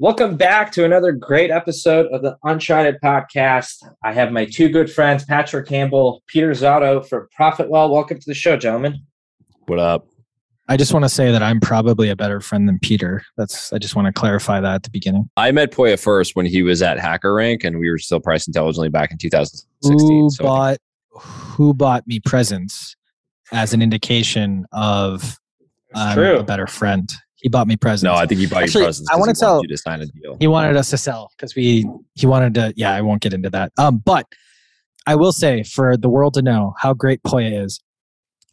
Welcome back to another great episode of the Uncharted podcast. I have my two good friends, Patrick Campbell, Peter Zotto from Profitwell. Welcome to the show, gentlemen. What up? I just want to say that I'm probably a better friend than Peter. That's I just want to clarify that at the beginning. I met Poya first when he was at HackerRank and we were still Price Intelligently back in 2016. Who so bought who bought me presents as an indication of um, true. a better friend? He bought me presents. no, I think he bought Actually, you presents. I wanna he tell- you to sign a deal. he wanted us to sell because we he wanted to yeah i won't get into that um but i will say for the world to know how great poya is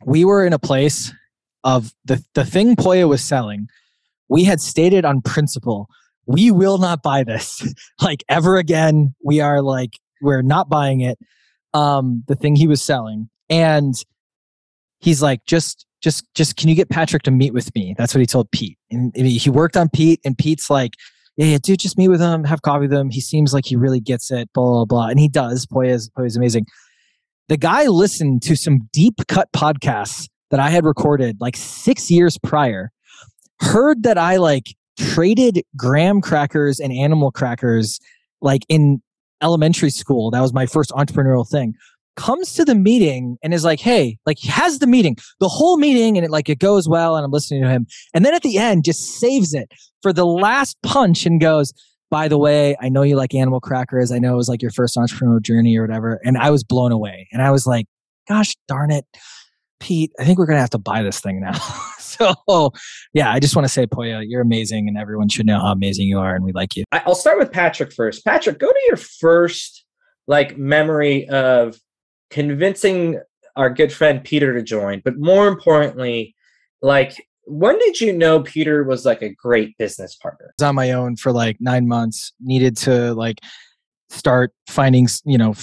we were in a place of the the thing poya was selling we had stated on principle we will not buy this like ever again we are like we're not buying it um the thing he was selling and he's like just just just can you get patrick to meet with me that's what he told pete and he worked on pete and pete's like yeah, yeah, dude, just meet with him, have coffee with him. He seems like he really gets it, blah, blah, blah. And he does. Poya is, Poya is amazing. The guy listened to some deep cut podcasts that I had recorded like six years prior, heard that I like traded graham crackers and animal crackers like in elementary school. That was my first entrepreneurial thing. Comes to the meeting and is like, hey, like he has the meeting, the whole meeting, and it like it goes well, and I'm listening to him. And then at the end, just saves it for the last punch and goes, by the way, I know you like animal crackers. I know it was like your first entrepreneurial journey or whatever. And I was blown away. And I was like, gosh darn it, Pete, I think we're going to have to buy this thing now. so, yeah, I just want to say, Poya, you're amazing. And everyone should know how amazing you are. And we like you. I'll start with Patrick first. Patrick, go to your first like memory of convincing our good friend Peter to join, but more importantly, like when did you know Peter was like a great business partner? I was on my own for like nine months needed to like start finding you know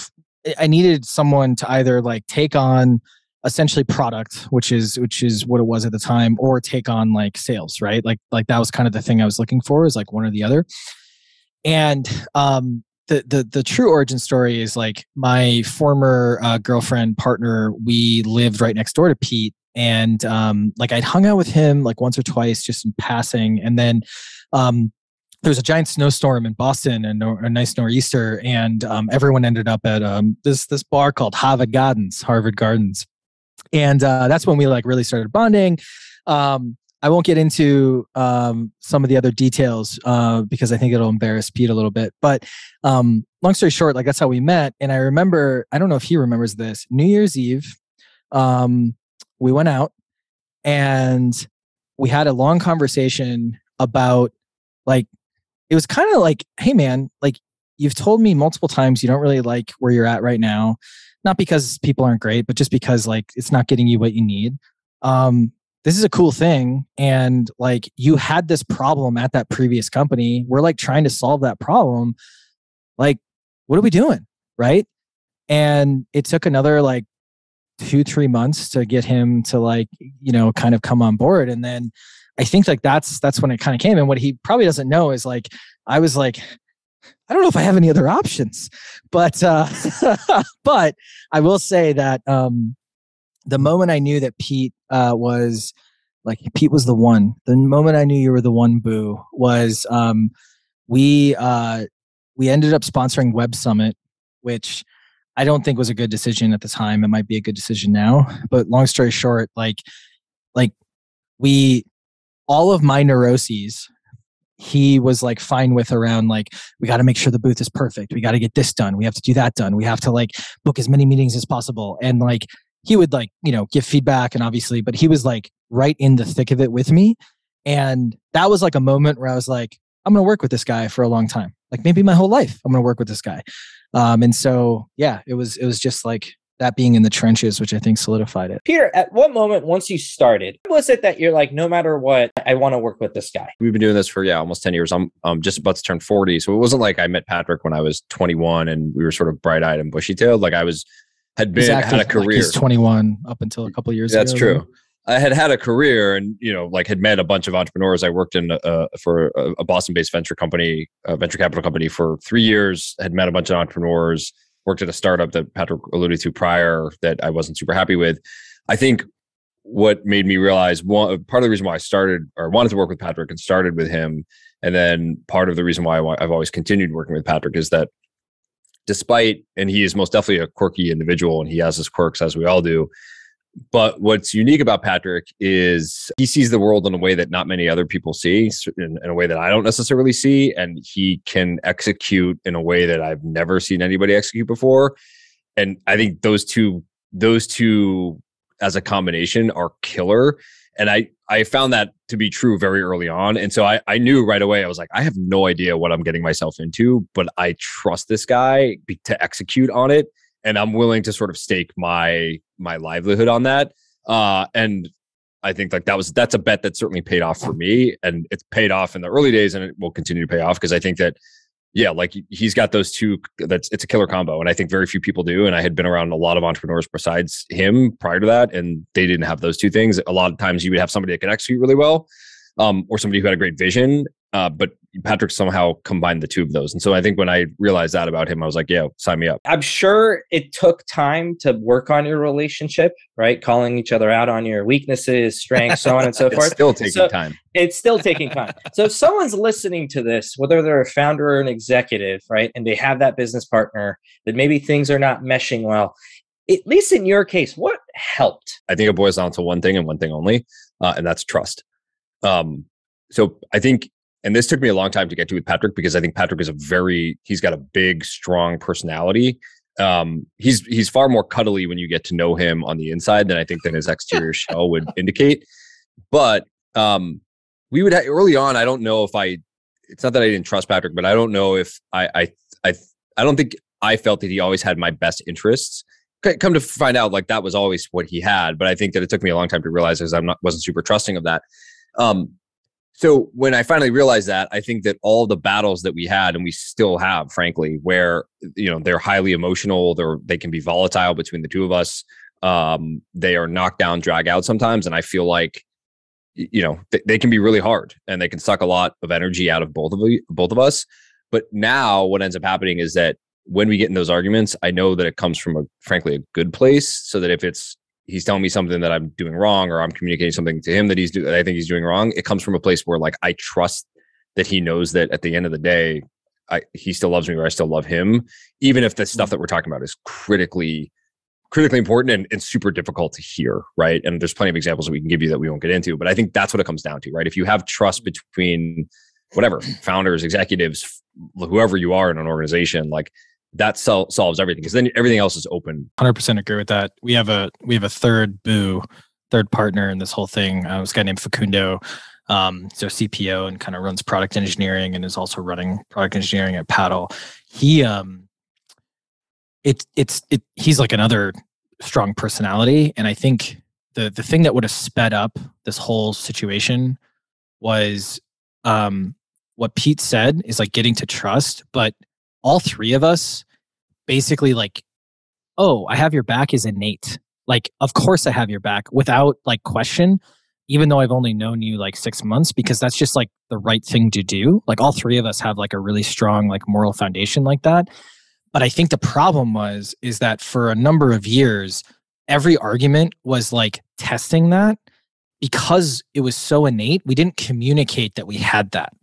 I needed someone to either like take on essentially product which is which is what it was at the time or take on like sales right like like that was kind of the thing i was looking for is like one or the other and um the the the true origin story is like my former uh, girlfriend partner we lived right next door to pete and um like i'd hung out with him like once or twice just in passing and then um there was a giant snowstorm in Boston and a, nice nor'easter, and um, everyone ended up at um, this this bar called Harvard Gardens, Harvard Gardens, and uh, that's when we like really started bonding. Um, I won't get into um, some of the other details uh, because I think it'll embarrass Pete a little bit. But um, long story short, like that's how we met. And I remember, I don't know if he remembers this. New Year's Eve, um, we went out and we had a long conversation about like it was kind of like, hey man, like you've told me multiple times you don't really like where you're at right now, not because people aren't great, but just because like it's not getting you what you need. Um, this is a cool thing, and like you had this problem at that previous company. We're like trying to solve that problem. Like, what are we doing, right? And it took another like two three months to get him to like you know kind of come on board and then i think like that's that's when it kind of came and what he probably doesn't know is like i was like i don't know if i have any other options but uh but i will say that um the moment i knew that pete uh was like pete was the one the moment i knew you were the one boo was um we uh we ended up sponsoring web summit which I don't think was a good decision at the time. It might be a good decision now. But long story short, like like we all of my neuroses he was like fine with around like we got to make sure the booth is perfect we got to get this done we have to do that done we have to like book as many meetings as possible and like he would like you know give feedback and obviously but he was like right in the thick of it with me and that was like a moment where i was like i'm going to work with this guy for a long time like maybe my whole life i'm going to work with this guy um, and so yeah it was it was just like that being in the trenches which i think solidified it Peter, at what moment once you started was it that you're like, no matter what, I want to work with this guy? We've been doing this for yeah almost ten years. I'm um just about to turn forty, so it wasn't like I met Patrick when I was 21 and we were sort of bright eyed and bushy tailed. Like I was had been He's had a active, like, career. he's 21 up until a couple years That's ago true. I had had a career and you know like had met a bunch of entrepreneurs. I worked in uh, for a, a Boston-based venture company, a venture capital company for three years. Had met a bunch of entrepreneurs. Worked at a startup that Patrick alluded to prior that I wasn't super happy with. I think what made me realize one part of the reason why I started or wanted to work with Patrick and started with him And then part of the reason why I've always continued working with Patrick is that despite, and he is most definitely a quirky individual and he has his quirks as we all do. But what's unique about Patrick is he sees the world in a way that not many other people see, in, in, a way that I don't necessarily see. And he can execute in a way that I've never seen anybody execute before. And I think those two, those two as a combination are killer. And I, I found that to be true very early on. And so I, I knew right away, I was like, I have no idea what I'm getting myself into, but I trust this guy to execute on it. And I'm willing to sort of stake my my livelihood on that. Uh, and I think like that was that's a bet that certainly paid off for me. And it's paid off in the early days and it will continue to pay off because I think that yeah, like he's got those two. That's it's a killer combo, and I think very few people do. And I had been around a lot of entrepreneurs besides him prior to that, and they didn't have those two things. A lot of times, you would have somebody that could execute really well, um, or somebody who had a great vision, uh, but Patrick somehow combined the two of those. And so I think when I realized that about him, I was like, yeah, sign me up. I'm sure it took time to work on your relationship, right? Calling each other out on your weaknesses, strengths, so on and so forth. Still taking so time. It's still taking time. so if someone's listening to this, whether they're a founder or an executive, right, and they have that business partner that maybe things are not meshing well, at least in your case, what helped? I think it boils down to one thing and one thing only, uh, and that's trust. Um, so I think and this took me a long time to get to with Patrick because I think Patrick is a very he's got a big, strong personality. Um, he's he's far more cuddly when you get to know him on the inside than I think than his exterior shell would indicate. But um, we would have, early on. I don't know if I. It's not that I didn't trust Patrick, but I don't know if I I I I don't think I felt that he always had my best interests. Come to find out, like that was always what he had. But I think that it took me a long time to realize because I'm not wasn't super trusting of that. Um, so when I finally realized that, I think that all the battles that we had and we still have, frankly, where you know they're highly emotional, they're they can be volatile between the two of us. Um, they are knocked down, drag out sometimes, and I feel like you know they, they can be really hard and they can suck a lot of energy out of both of both of us. But now what ends up happening is that when we get in those arguments, I know that it comes from a frankly a good place. So that if it's he's telling me something that I'm doing wrong or I'm communicating something to him that he's do, that I think he's doing wrong, it comes from a place where like I trust that he knows that at the end of the day, I, he still loves me or I still love him, even if the stuff mm-hmm. that we're talking about is critically critically important and, and super difficult to hear, right? And there's plenty of examples that we can give you that we won't get into, but I think that's what it comes down to, right? If you have trust mm-hmm. between whatever founders, executives, whoever you are in an organization, like that sol- solves everything because then everything else is open. Hundred percent agree with that. We have a we have a third boo, third partner in this whole thing. Uh, this guy named Facundo. Um, so CPO and kind of runs product engineering and is also running product engineering at Paddle. He um, it it's it he's like another strong personality, and I think the the thing that would have sped up this whole situation was um what Pete said is like getting to trust, but all three of us basically like, oh, I have your back is innate. Like, of course I have your back without like question, even though I've only known you like six months, because that's just like the right thing to do. Like all three of us have like a really strong like moral foundation like that. But I think the problem was is that for a number of years, every argument was like testing that because it was so innate, we didn't communicate that we had that.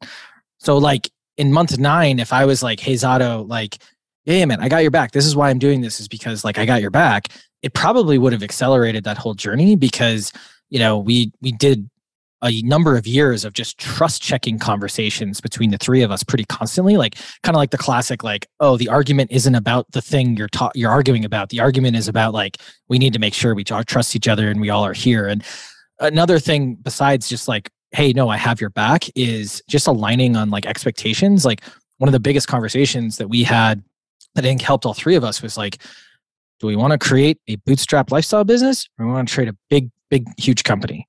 So like in month nine, if I was like, hey Zotto, like, yeah, man, I got your back. This is why I'm doing this, is because like I got your back. It probably would have accelerated that whole journey because, you know, we we did a number of years of just trust checking conversations between the three of us pretty constantly like kind of like the classic like oh the argument isn't about the thing you're ta- you're arguing about the argument is about like we need to make sure we trust each other and we all are here and another thing besides just like hey no i have your back is just aligning on like expectations like one of the biggest conversations that we had that I think helped all three of us was like, do we want to create a bootstrap lifestyle business or we want to trade a big, big, huge company?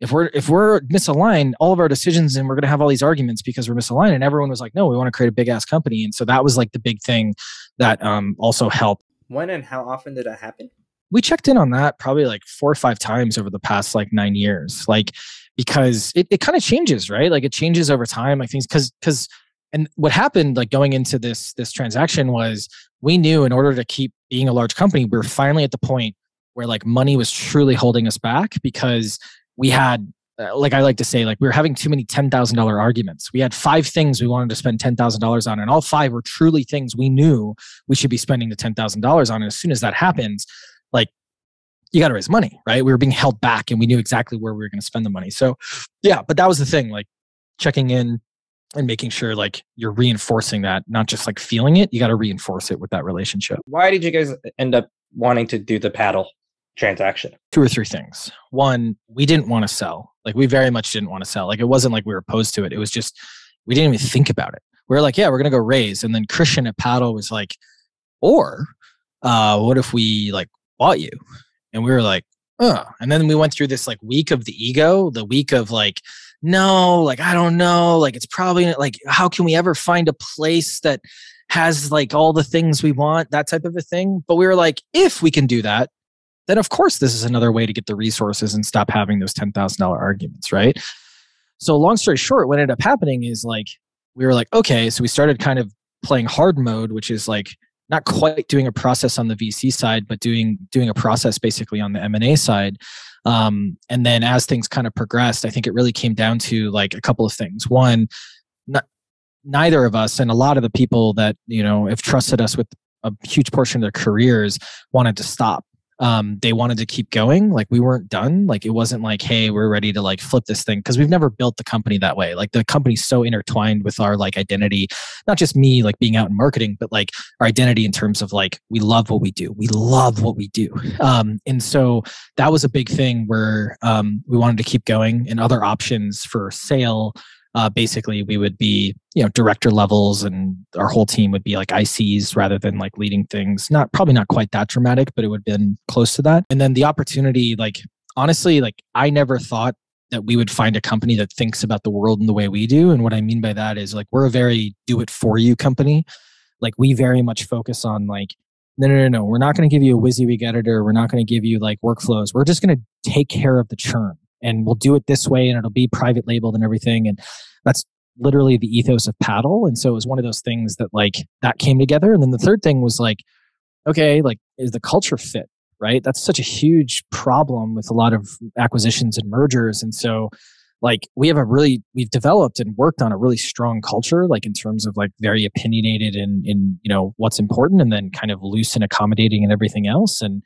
If we're if we're misaligned, all of our decisions and we're gonna have all these arguments because we're misaligned. And everyone was like, no, we want to create a big ass company. And so that was like the big thing that um also helped. When and how often did that happen? We checked in on that probably like four or five times over the past like nine years. Like because it, it kind of changes, right? Like it changes over time. Like things because because and what happened like going into this this transaction was we knew in order to keep being a large company, we were finally at the point where like money was truly holding us back because we had uh, like I like to say, like we were having too many ten thousand dollar arguments. We had five things we wanted to spend ten thousand dollars on, and all five were truly things we knew we should be spending the ten thousand dollars on. And as soon as that happens, like you got to raise money, right? We were being held back, and we knew exactly where we were going to spend the money. So, yeah, but that was the thing, like checking in and making sure like you're reinforcing that, not just like feeling it. You got to reinforce it with that relationship. Why did you guys end up wanting to do the paddle transaction? Two or three things. One, we didn't want to sell. Like we very much didn't want to sell. Like it wasn't like we were opposed to it. It was just we didn't even think about it. We were like, yeah, we're gonna go raise. And then Christian at Paddle was like, or uh, what if we like bought you? And we were like, oh. And then we went through this like week of the ego, the week of like, no, like I don't know, like it's probably like how can we ever find a place that has like all the things we want, that type of a thing. But we were like, if we can do that, then of course this is another way to get the resources and stop having those $10,000 arguments, right? So long story short, what ended up happening is like we were like, okay, so we started kind of playing hard mode, which is like not quite doing a process on the VC side, but doing doing a process basically on the M and A side. Um, and then as things kind of progressed, I think it really came down to like a couple of things. One, not, neither of us and a lot of the people that you know have trusted us with a huge portion of their careers wanted to stop um, they wanted to keep going. Like we weren't done. Like it wasn't like, hey, we're ready to like flip this thing because we've never built the company that way. Like the company's so intertwined with our like identity, not just me like being out in marketing, but like our identity in terms of like we love what we do. We love what we do. Um, and so that was a big thing where um, we wanted to keep going and other options for sale uh, basically we would be you know director levels and our whole team would be like ics rather than like leading things. Not probably not quite that dramatic but it would have been close to that. And then the opportunity like honestly like i never thought that we would find a company that thinks about the world in the way we do. And what i mean by that is like we're a very do it for you company. Like we very much focus on like no no no no we're not going to give you a WYSIWYG editor. We're not going to give you like workflows. We're just going to take care of the churn and we'll do it this way and it'll be private labeled and everything and that's literally the ethos of paddle and so it was one of those things that like that came together and then the third thing was like okay like is the culture fit right? That's such a huge problem with a lot of acquisitions and mergers and so like we have a really we've developed and worked on a really strong culture like in terms of like very opinionated in in you know what's important and then kind of loose and accommodating and everything else and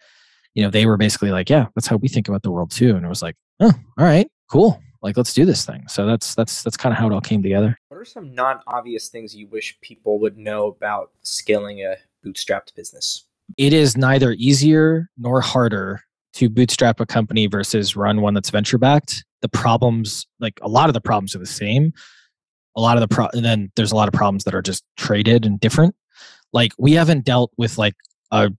you know they were basically like yeah that's how we think about the world too and it was like oh, all right, cool. Like let's do this thing. So that's that's that's kind of how it all came together. What are some non-obvious things you wish people would know about scaling a bootstrapped business? It is neither easier nor harder to bootstrap a company versus run one that's venture backed. The problems, like a lot of the problems are the same. A lot of the pro and then there's a lot of problems that are just traded and different. Like we haven't dealt with like a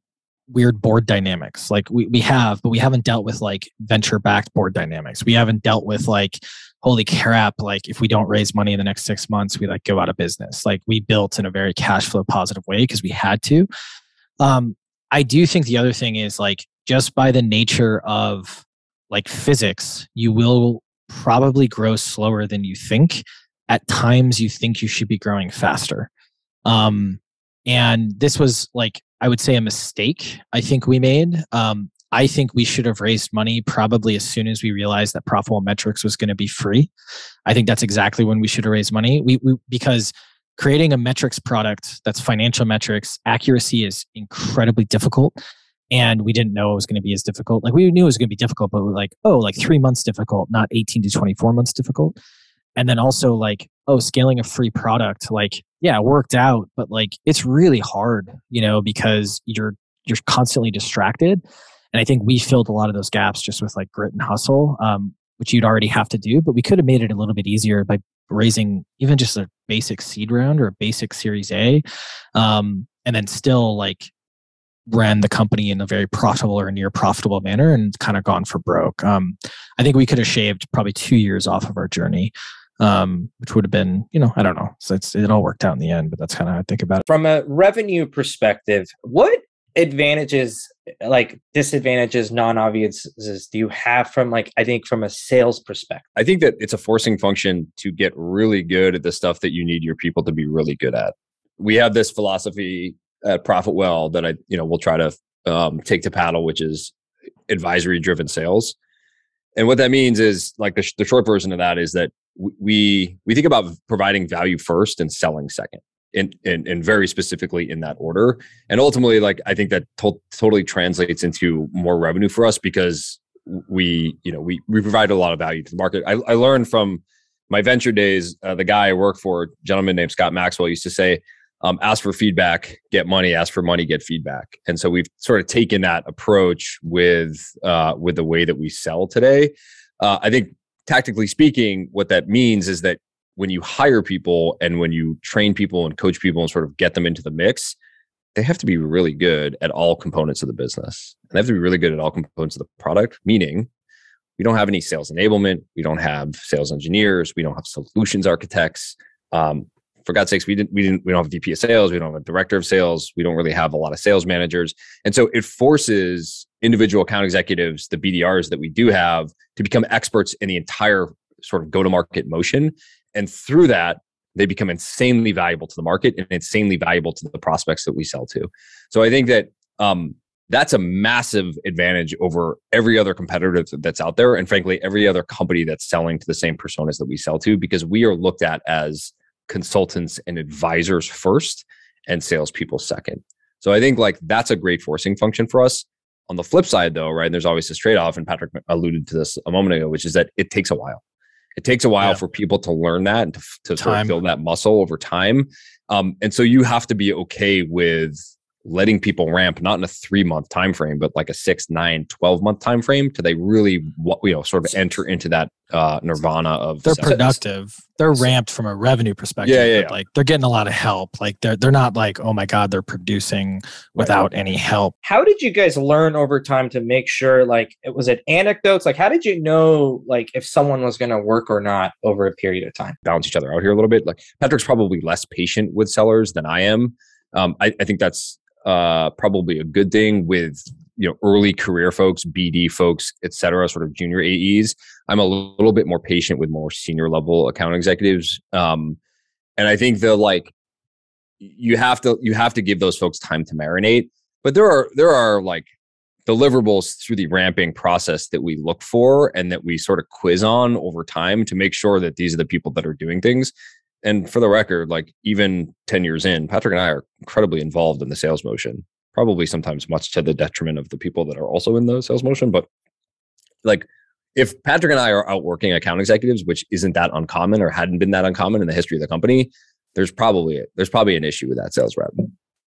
weird board dynamics. Like we, we have but we haven't dealt with like venture backed board dynamics. We haven't dealt with like holy crap like if we don't raise money in the next six months we like go out of business. Like we built in a very cash flow positive way because we had to. Um i do think the other thing is like just by the nature of like physics you will probably grow slower than you think. At times you think you should be growing faster. Um and this was like I would say a mistake I think we made. Um, I think we should have raised money probably as soon as we realized that ProfitWell Metrics was going to be free. I think that's exactly when we should have raised money. We, we because creating a metrics product that's financial metrics accuracy is incredibly difficult and we didn't know it was going to be as difficult like we knew it was going to be difficult but we are like oh like three months difficult not 18 to 24 months difficult and then also like oh scaling a free product like yeah, worked out, but like it's really hard, you know, because you're you're constantly distracted. And I think we filled a lot of those gaps just with like grit and hustle, um, which you'd already have to do. But we could have made it a little bit easier by raising even just a basic seed round or a basic Series A, um, and then still like ran the company in a very profitable or near profitable manner and kind of gone for broke. Um, I think we could have shaved probably two years off of our journey um, which would have been, you know, I don't know. So it's, it all worked out in the end, but that's kind of how I think about it. From a revenue perspective, what advantages, like disadvantages, non-obvious do you have from like, I think from a sales perspective? I think that it's a forcing function to get really good at the stuff that you need your people to be really good at. We have this philosophy at ProfitWell that I, you know, we'll try to um, take to paddle, which is advisory driven sales and what that means is like the, the short version of that is that we we think about providing value first and selling second and, and, and very specifically in that order. And ultimately, like I think that to- totally translates into more revenue for us because we, you know, we we provide a lot of value to the market. I, I learned from my venture days, uh, the guy I work for, gentleman named Scott Maxwell, used to say, um, "Ask for feedback, get money. Ask for money, get feedback." And so we've sort of taken that approach with uh, with the way that we sell today. Uh, I think tactically speaking, what that means is that when you hire people and when you train people and coach people and sort of get them into the mix, they have to be really good at all components of the business. And they have to be really good at all components of the product, meaning we don't have any sales enablement. We don't have sales engineers. We don't have solutions architects. Um, for God's sakes, we didn't, we didn't, we don't have a VP of sales. We don't have a director of sales. We don't really have a lot of sales managers. And so it forces individual account executives, the BDRs that we do have to become experts in the entire sort of go to market motion and through that, they become insanely valuable to the market and insanely valuable to the prospects that we sell to. So I think that um, that's a massive advantage over every other competitor that's out there. And frankly, every other company that's selling to the same personas that we sell to, because we are looked at as consultants and advisors first and salespeople second. So I think like that's a great forcing function for us. On the flip side, though, right, there's always this trade off, and Patrick alluded to this a moment ago, which is that it takes a while. It takes a while yeah. for people to learn that and to, to sort of build that muscle over time. Um, and so you have to be okay with letting people ramp not in a three month time frame but like a six nine 12 month time frame to they really you know sort of enter into that uh nirvana of they're productive. They're ramped from a revenue perspective yeah, yeah, yeah, like they're getting a lot of help. Like they're they're not like oh my god they're producing without right. any help. How did you guys learn over time to make sure like it was it anecdotes? Like how did you know like if someone was going to work or not over a period of time? Balance each other out here a little bit. Like patrick's probably less patient with sellers than i am. Um, I, I think that's uh, probably a good thing with you know early career folks, BD folks, et cetera, sort of junior AEs. I'm a little bit more patient with more senior level account executives, um, and I think the like you have to you have to give those folks time to marinate. But there are there are like deliverables through the ramping process that we look for and that we sort of quiz on over time to make sure that these are the people that are doing things and for the record, like even 10 years in, Patrick and I are incredibly involved in the sales motion, probably sometimes much to the detriment of the people that are also in the sales motion. But like if Patrick and I are outworking account executives, which isn't that uncommon or hadn't been that uncommon in the history of the company, there's probably there's probably an issue with that sales rep.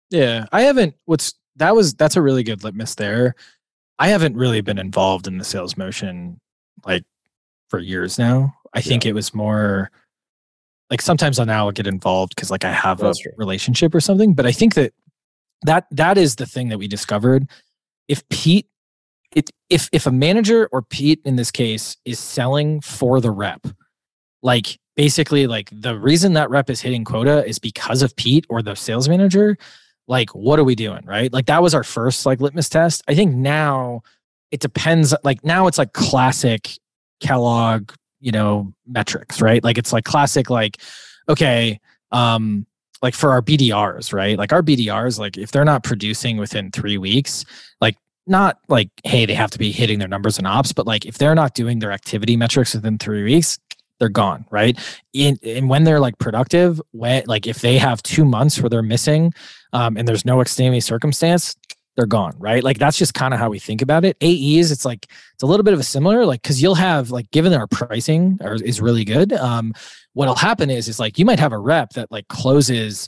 Yeah. I haven't what's that was that's a really good litmus there. I haven't really been involved in the sales motion like for years now. I think yeah. it was more like sometimes I'll now get involved because like I have That's a true. relationship or something. But I think that that that is the thing that we discovered. If Pete, it if if a manager or Pete in this case is selling for the rep, like basically like the reason that rep is hitting quota is because of Pete or the sales manager. Like, what are we doing? Right? Like that was our first like litmus test. I think now it depends. Like now it's like classic Kellogg you know metrics right? Like it's like classic like okay um like for our bdrs right? Like our bdrs like if they're not producing within three weeks like not like hey they have to be hitting their numbers and ops but like if they're not doing their activity metrics within three weeks they're gone right? In, and when they're like productive when like if they have two months where they're missing um, and there's no extenuating circumstance they're gone, right? Like that's just kind of how we think about it. AEs, it's like it's a little bit of a similar, like because you'll have like given our pricing are, is really good. Um, what'll happen is is like you might have a rep that like closes,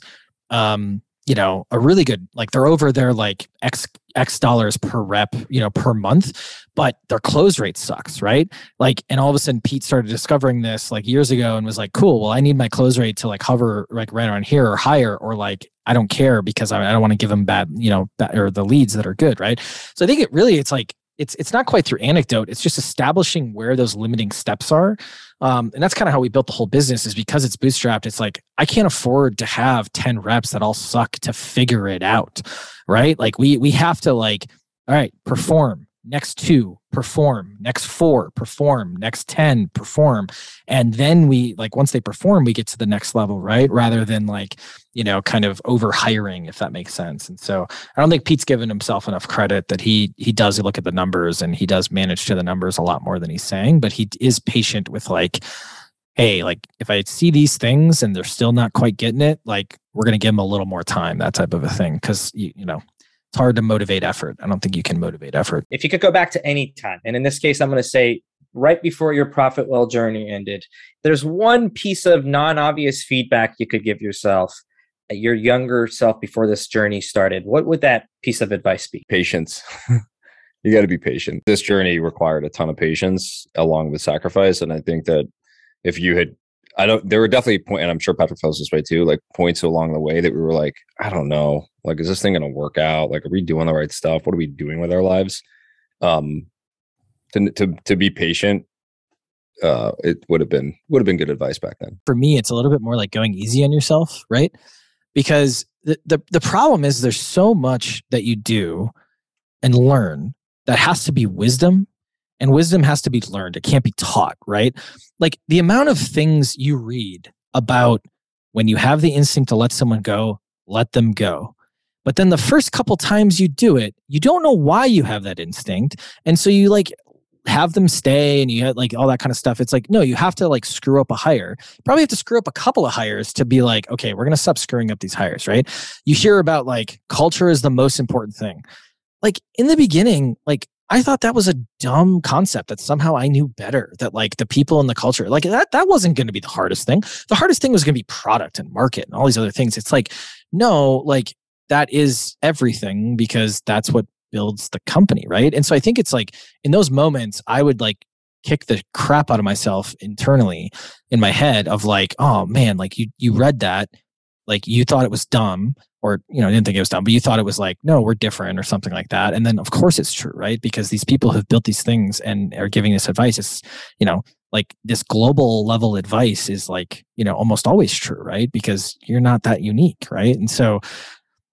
um, you know, a really good like they're over their like x x dollars per rep, you know, per month, but their close rate sucks, right? Like, and all of a sudden Pete started discovering this like years ago and was like, cool, well, I need my close rate to like hover like right around here or higher, or like I don't care because I, I don't want to give them bad, you know, bad, or the leads that are good, right? So I think it really it's like it's it's not quite through anecdote. It's just establishing where those limiting steps are, um, and that's kind of how we built the whole business. Is because it's bootstrapped. It's like I can't afford to have ten reps that all suck to figure it out, right? Like we we have to like all right perform next two perform next four perform next 10 perform. And then we like once they perform we get to the next level right? Rather than like you know kind of over hiring if that makes sense. And so i don't think pete's given himself enough credit that he he does look at the numbers and he does manage to the numbers a lot more than he's saying but he is patient with like hey like if i see these things and they're still not quite getting it like we're going to give them a little more time that type of a thing. Because you, you know it's hard to motivate effort. I don't think you can motivate effort. If you could go back to any time, and in this case, I'm going to say right before your ProfitWell journey ended, there's one piece of non obvious feedback you could give yourself, uh, your younger self before this journey started. What would that piece of advice be? Patience. you got to be patient. This journey required a ton of patience along with sacrifice. And I think that if you had I don't. There were definitely points, point, and I'm sure Patrick feels this way too. Like points along the way that we were like, I don't know. Like, is this thing going to work out? Like, are we doing the right stuff? What are we doing with our lives? Um, to to to be patient, uh, it would have been would have been good advice back then. For me, it's a little bit more like going easy on yourself, right? Because the the the problem is there's so much that you do and learn that has to be wisdom and wisdom has to be learned it can't be taught right like the amount of things you read about when you have the instinct to let someone go let them go but then the first couple times you do it you don't know why you have that instinct. And so you like have them stay and you have like all that kind of stuff. It's like no you have to like screw up a hire. Probably have to screw up a couple of hires to be like okay we're going to stop screwing up these hires right? You hear about like culture is the most important thing. Like in the beginning like I thought that was a dumb concept that somehow I knew better that like the people in the culture like that that wasn't going to be the hardest thing. The hardest thing was going to be product and market and all these other things. It's like no, like that is everything because that's what builds the company, right? And so I think it's like in those moments I would like kick the crap out of myself internally in my head of like, oh man, like you you read that, like you thought it was dumb or you know, I didn't think it was dumb, but you thought it was like, no, we're different or something like that. And then of course it's true, right? Because these people have built these things and are giving this advice. It's, you know, like this global level advice is like, you know, almost always true, right? Because you're not that unique, right? And so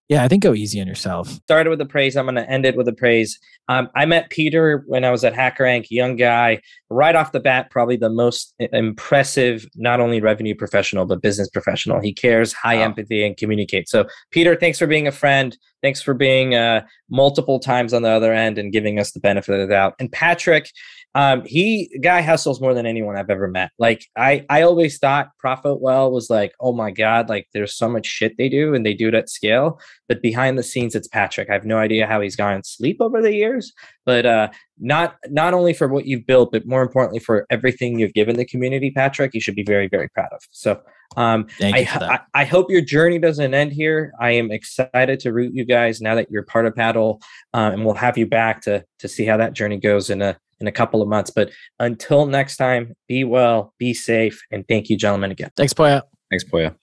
yeah, I think go easy on yourself. Started with a praise. I'm going to end it with a praise. Um, I met Peter when I was at HackerRank, young guy, right off the bat, probably the most impressive, not only revenue professional, but business professional. He cares, high wow. empathy, and communicates. So, Peter, thanks for being a friend. Thanks for being uh, multiple times on the other end and giving us the benefit of the doubt. And Patrick, um, he guy hustles more than anyone I've ever met. Like I, I always thought Profitwell was like, oh my god, like there's so much shit they do and they do it at scale. But behind the scenes, it's Patrick. I have no idea how he's gone sleep over the years, but uh, not not only for what you've built, but more importantly for everything you've given the community, Patrick. You should be very, very proud of. So um, I, I, I, hope your journey doesn't end here. I am excited to root you guys now that you're part of Paddle, uh, and we'll have you back to to see how that journey goes in a in a couple of months. But until next time, be well, be safe, and thank you, gentlemen, again. Thanks, Poya. Thanks, Poya.